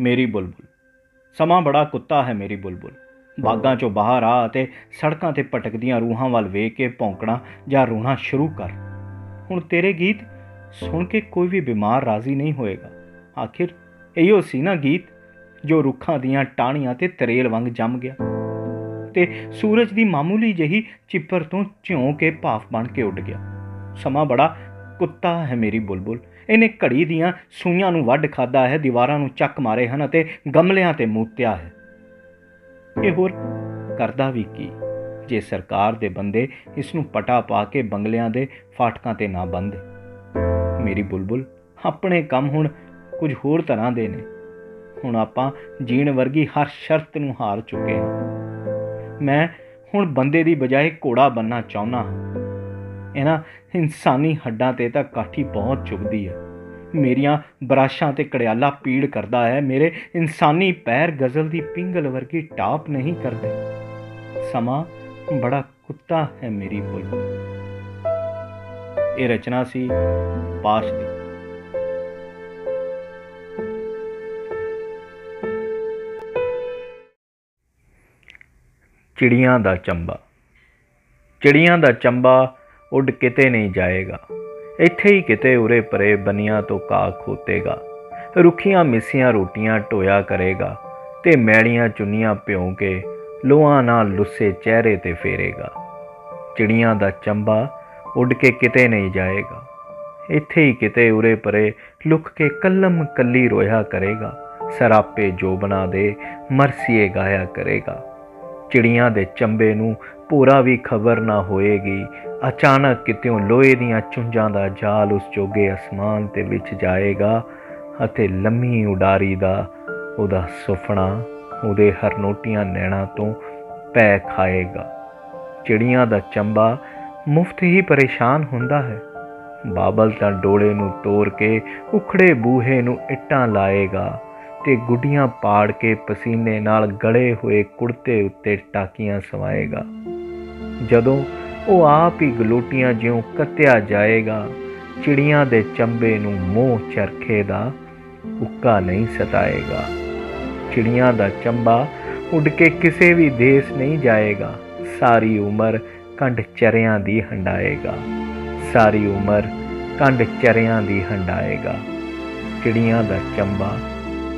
ਮੇਰੀ ਬੁਲਬੁਲ। ਸਮਾਂ ਬੜਾ ਕੁੱਤਾ ਹੈ ਮੇਰੀ ਬੁਲਬੁਲ। ਬਾਗਾਂ ਚੋਂ ਬਾਹਰ ਆ ਅਤੇ ਸੜਕਾਂ ਤੇ ਭਟਕਦੀਆਂ ਰੂਹਾਂ ਵੱਲ ਵੇਖ ਕੇ ਭੌਂਕਣਾ ਜਾਂ ਰੋਣਾ ਸ਼ੁਰੂ ਕਰ। ਹੁਣ ਤੇਰੇ ਗੀਤ ਸੁਣ ਕੇ ਕੋਈ ਵੀ ਬਿਮਾਰ ਰਾਜ਼ੀ ਨਹੀਂ ਹੋਏਗਾ। ਆਖਿਰ ਇਹੋ ਸੀ ਨਾ ਗੀਤ ਜੋ ਰੁੱਖਾਂ ਦੀਆਂ ਟਾਹਣੀਆਂ ਤੇ ਤਰੇਲ ਵਾਂਗ ਜੰਮ ਗਿਆ। ਤੇ ਸੂਰਜ ਦੀ ਮਾਮੂਲੀ ਜਹੀ ਚਿੱਪਰ ਤੋਂ ਝਿਉਂ ਕੇ ਭਾਫ ਬਣ ਕੇ ਉੱਡ ਗਿਆ। ਸਮਾਂ ਬੜਾ ਕੁੱਤਾ ਹੈ ਮੇਰੀ ਬੁਲਬੁਲ। ਇਹਨੇ ਘੜੀ ਦੀਆਂ ਸੂਈਆਂ ਨੂੰ ਵੱਢ ਖਾਦਾ ਹੈ, ਦੀਵਾਰਾਂ ਨੂੰ ਚੱਕ ਮਾਰੇ ਹਨ ਅਤੇ ਗਮਲਿਆਂ ਤੇ ਮੂਤਿਆ ਹੈ। ਇਹ ਹੋਰ ਕਰਦਾ ਵੀ ਕੀ? ਜੇ ਸਰਕਾਰ ਦੇ ਬੰਦੇ ਇਸ ਨੂੰ ਪਟਾ ਪਾ ਕੇ ਬੰਗਲਿਆਂ ਦੇ ਫਾਟਕਾਂ ਤੇ ਨਾ ਬੰਦੇ ਮੇਰੀ ਬੁਲਬੁਲ, ਆਪਣੇ ਕੰਮ ਹੁਣ ਕੁਝ ਹੋਰ ਤਰ੍ਹਾਂ ਦੇ ਨੇ। ਹੁਣ ਆਪਾਂ ਜੀਣ ਵਰਗੀ ਹਰ ਸ਼ਰਤ ਨੂੰ ਹਾਰ ਚੁੱਕੇ ਹਾਂ। ਮੈਂ ਹੁਣ ਬੰਦੇ ਦੀ ਬਜਾਏ ਘੋੜਾ ਬੰਨਾ ਚਾਹੁੰਦਾ ਹਾਂ। ਇਹਨਾਂ ਇਨਸਾਨੀ ਹੱਡਾਂ ਤੇ ਤਾਂ ਕਾਠੀ ਬਹੁਤ ਚੁਗਦੀ ਹੈ। ਮੇਰੀਆਂ ਬਰਾਸ਼ਾਂ ਤੇ ਕੜਿਆਲਾ ਪੀੜ ਕਰਦਾ ਹੈ। ਮੇਰੇ ਇਨਸਾਨੀ ਪੈਰ ਗਜ਼ਲ ਦੀ ਪਿੰਗਲ ਵਰਗੀ ਟਾਪ ਨਹੀਂ ਕਰਦੇ। ਸਮਾਂ ਬੜਾ ਕੁੱਤਾ ਹੈ ਮੇਰੀ ਬੁਲਬੁਲ ਇਹ ਰਚਨਾ ਸੀ ਪਾਸ਼ ਦੀ। ਚਿੜੀਆਂ ਦਾ ਚੰਬਾ। ਚਿੜੀਆਂ ਦਾ ਚੰਬਾ ਉੱਡ ਕਿਤੇ ਨਹੀਂ ਜਾਏਗਾ। ਇੱਥੇ ਹੀ ਕਿਤੇ ਉਰੇ ਪਰੇ ਬਨੀਆਂ ਤੋਂ ਕਾ ਖੋਤੇਗਾ। ਰੁੱਖੀਆਂ ਮਿੱਸੀਆਂ ਰੋਟੀਆਂ ਟੋਇਆ ਕਰੇਗਾ ਤੇ ਮੈਲੀਆਂ ਚੁੰਨੀਆਂ ਭਿਉਂ ਕੇ ਲੋਹਾਂ ਨਾਲ ਲੁੱਸੇ ਚਿਹਰੇ ਤੇ ਫੇਰੇਗਾ। ਚਿੜੀਆਂ ਦਾ ਚੰਬਾ ਉੱਡ ਕੇ ਕਿਤੇ ਨਹੀਂ ਜਾਏਗਾ। ਇੱਥੇ ਹੀ ਕਿਤੇ ਉਰੇ ਪਰੇ ਲੁਕ ਕੇ ਕੱਲਮ ਕੱਲੀ ਰੋਇਆ ਕਰੇਗਾ। ਸਰਾਪੇ ਜੋਬਨਾ ਦੇ ਮਰਸੀਏ ਗਾਇਆ ਕਰੇਗਾ। ਚਿੜੀਆਂ ਦੇ ਚੰਬੇ ਨੂੰ ਪੂਰਾ ਵੀ ਖਬਰ ਨਾ ਹੋਏਗੀ। ਅਚਾਨਕ ਕਿਤੇੋਂ ਲੋਹੇ ਦੀਆਂ ਚੁੰਝਾਂ ਦਾ ਜਾਲ ਉਸ ਜੋਗੇ ਅਸਮਾਨ ਤੇ ਵਿੱਚ ਜਾਏਗਾ ਅਤੇ ਲੰਮੀ ਉਡਾਰੀ ਦਾ ਉਹਦਾ ਸੁਪਨਾ ਉਹਦੇ ਹਰਨੋਟੀਆਂ ਨੈਣਾ ਤੋਂ ਪੈ ਖਾਏਗਾ। ਚਿੜੀਆਂ ਦਾ ਚੰਬਾ ਮੁਫਤ ਹੀ ਪਰੇਸ਼ਾਨ ਹੁੰਦਾ ਹੈ। ਬਾਬਲ ਤਾਂ ਡੋਲੇ ਨੂੰ ਤੋੜ ਕੇ ਉਖੜੇ ਬੂਹੇ ਨੂੰ ਇੱਟਾਂ ਲਾਏਗਾ। ਤੇ ਗੁੱਡੀਆਂ ਪਾੜ ਕੇ ਪਸੀਨੇ ਨਾਲ ਗਲੇ ਹੋਏ ਕੁੜਤੇ ਉੱਤੇ ਟਾਕੀਆਂ ਸਵਾਏਗਾ। ਜਦੋਂ ਉਹ ਆਪ ਹੀ ਗਲੋਟੀਆਂ ਜਿਉਂ ਕੱਤਿਆ ਜਾਏਗਾ, ਚਿੜੀਆਂ ਦੇ ਚੰਬੇ ਨੂੰ ਮੋਹ ਚਰਖੇ ਦਾ ਉੱਕਾ ਨਹੀਂ ਸਤਾਏਗਾ। ਚਿੜੀਆਂ ਦਾ ਚੰਬਾ ਉੱਡ ਕੇ ਕਿਸੇ ਵੀ ਦੇਸ਼ ਨਹੀਂ ਜਾਏਗਾ। ਸਾਰੀ ਉਮਰ ਕੰਡ ਚਰਿਆਂ ਦੀ ਹੰਡਾਏਗਾ। ਸਾਰੀ ਉਮਰ ਕੰਡ ਚਰਿਆਂ ਦੀ ਹੰਡਾਏਗਾ। ਚਿੜੀਆਂ ਦਾ ਚੰਬਾ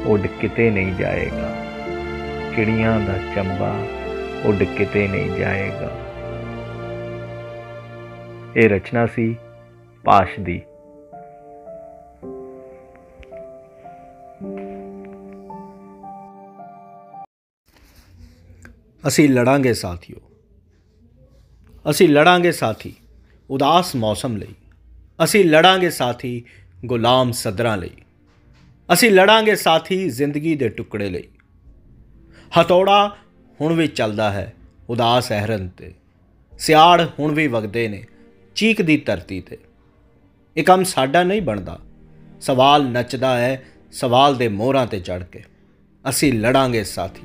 ਉੱਡ ਕਿਤੇ ਨਹੀਂ ਜਾਏਗਾ। ਚਿੜੀਆਂ ਦਾ ਚੰਬਾ ਉੱਡ ਕਿਤੇ ਨਹੀਂ ਜਾਏਗਾ। ਇਹ ਰਚਨਾ ਸੀ ਪਾਸ਼ ਦੀ। ਅਸੀਂ ਲੜਾਂਗੇ ਸਾਥੀਓ। ਅਸੀਂ ਲੜਾਂਗੇ ਸਾਥੀ ਉਦਾਸ ਮੌਸਮ ਲਈ। ਅਸੀਂ ਲੜਾਂਗੇ ਸਾਥੀ ਗੁਲਾਮ ਸਦਰਾਂ ਲਈ। ਅਸੀਂ ਲੜਾਂਗੇ ਸਾਥੀ ਜ਼ਿੰਦਗੀ ਦੇ ਟੁਕੜੇ ਲਈ। ਹਤੋੜਾ ਹੁਣ ਵੀ ਚੱਲਦਾ ਹੈ ਉਦਾਸ ਅਹਰਨ ਤੇ। ਸਿਆੜ ਹੁਣ ਵੀ ਵਗਦੇ ਨੇ ਚੀਕ ਦੀ ਧਰਤੀ ਤੇ। ਇਹ ਕੰਮ ਸਾਡਾ ਨਹੀਂ ਬਣਦਾ। ਸਵਾਲ ਨੱਚਦਾ ਹੈ ਸਵਾਲ ਦੇ ਮੋਹਰਾਂ ਤੇ ਚੜ ਕੇ। ਅਸੀਂ ਲੜਾਂਗੇ ਸਾਥੀ।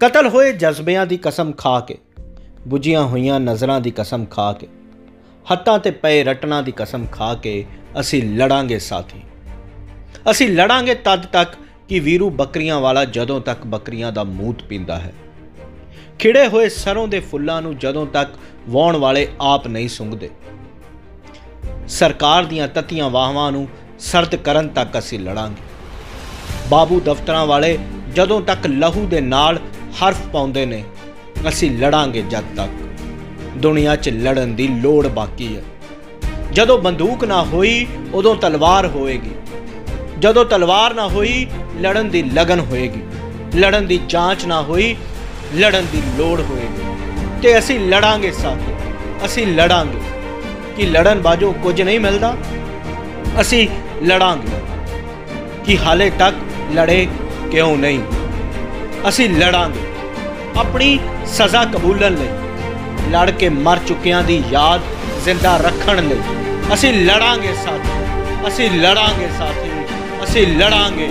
ਕਤਲ ਹੋਏ ਜਜ਼ਬਿਆਂ ਦੀ ਕਸਮ ਖਾ ਕੇ, ਬੁਝੀਆਂ ਹੋਈਆਂ ਨਜ਼ਰਾਂ ਦੀ ਕਸਮ ਖਾ ਕੇ, ਹੱਥਾਂ ਤੇ ਪਏ ਰਟਣਾ ਦੀ ਕਸਮ ਖਾ ਕੇ ਅਸੀਂ ਲੜਾਂਗੇ ਸਾਥੀ। ਅਸੀਂ ਲੜਾਂਗੇ ਤਦ ਤੱਕ ਕਿ ਵੀਰੂ ਬੱਕਰੀਆਂ ਵਾਲਾ ਜਦੋਂ ਤੱਕ ਬੱਕਰੀਆਂ ਦਾ ਮੂਤ ਪੀਂਦਾ ਹੈ। ਖਿੜੇ ਹੋਏ ਸਰੋਂ ਦੇ ਫੁੱਲਾਂ ਨੂੰ ਜਦੋਂ ਤੱਕ ਵਾਉਣ ਵਾਲੇ ਆਪ ਨਹੀਂ ਸੁੰਘਦੇ। ਸਰਕਾਰ ਦੀਆਂ ਤਤੀਆਂ ਵਾਹਵਾਂ ਨੂੰ ਸਰਦ ਕਰਨ ਤੱਕ ਅਸੀਂ ਲੜਾਂਗੇ। ਬਾਬੂ ਦਫ਼ਤਰਾਂ ਵਾਲੇ ਜਦੋਂ ਤੱਕ ਲਹੂ ਦੇ ਨਾਲ ਹਰਫ ਪਾਉਂਦੇ ਨੇ, ਅਸੀਂ ਲੜਾਂਗੇ ਜਦ ਤੱਕ। ਦੁਨੀਆ 'ਚ ਲੜਨ ਦੀ ਲੋੜ ਬਾਕੀ ਹੈ। ਜਦੋਂ ਬੰਦੂਕ ਨਾ ਹੋਈ, ਉਦੋਂ ਤਲਵਾਰ ਹੋਏਗੀ। ਜਦੋਂ ਤਲਵਾਰ ਨਾ ਹੋਈ, ਲੜਨ ਦੀ ਲਗਨ ਹੋਏਗੀ। ਲੜਨ ਦੀ ਜਾਂਚ ਨਾ ਹੋਈ, ਲੜਨ ਦੀ ਲੋੜ ਹੋਏਗੀ। ਤੇ ਅਸੀਂ ਲੜਾਂਗੇ ਸਾਥੀ। ਅਸੀਂ ਲੜਾਂਗੇ। ਕਿ ਲੜਨ ਬਾਜੋ ਕੁਝ ਨਹੀਂ ਮਿਲਦਾ? ਅਸੀਂ ਲੜਾਂਗੇ। ਕਿ ਹਾਲੇ ਤੱਕ ਲੜੇ ਕਿਉਂ ਨਹੀਂ? ਅਸੀਂ ਲੜਾਂਗੇ। ਆਪਣੀ ਸਜ਼ਾ ਕਬੂਲਣ ਲਈ। ਲੜ ਕੇ ਮਰ ਚੁੱਕਿਆਂ ਦੀ ਯਾਦ ਜ਼ਿੰਦਾ ਰੱਖਣ ਲਈ। ਅਸੀਂ ਲੜਾਂਗੇ ਸਾਥੀ। ਅਸੀਂ ਲੜਾਂਗੇ ਸਾਥੀ। ਅਸੀਂ ਲੜਾਂਗੇ।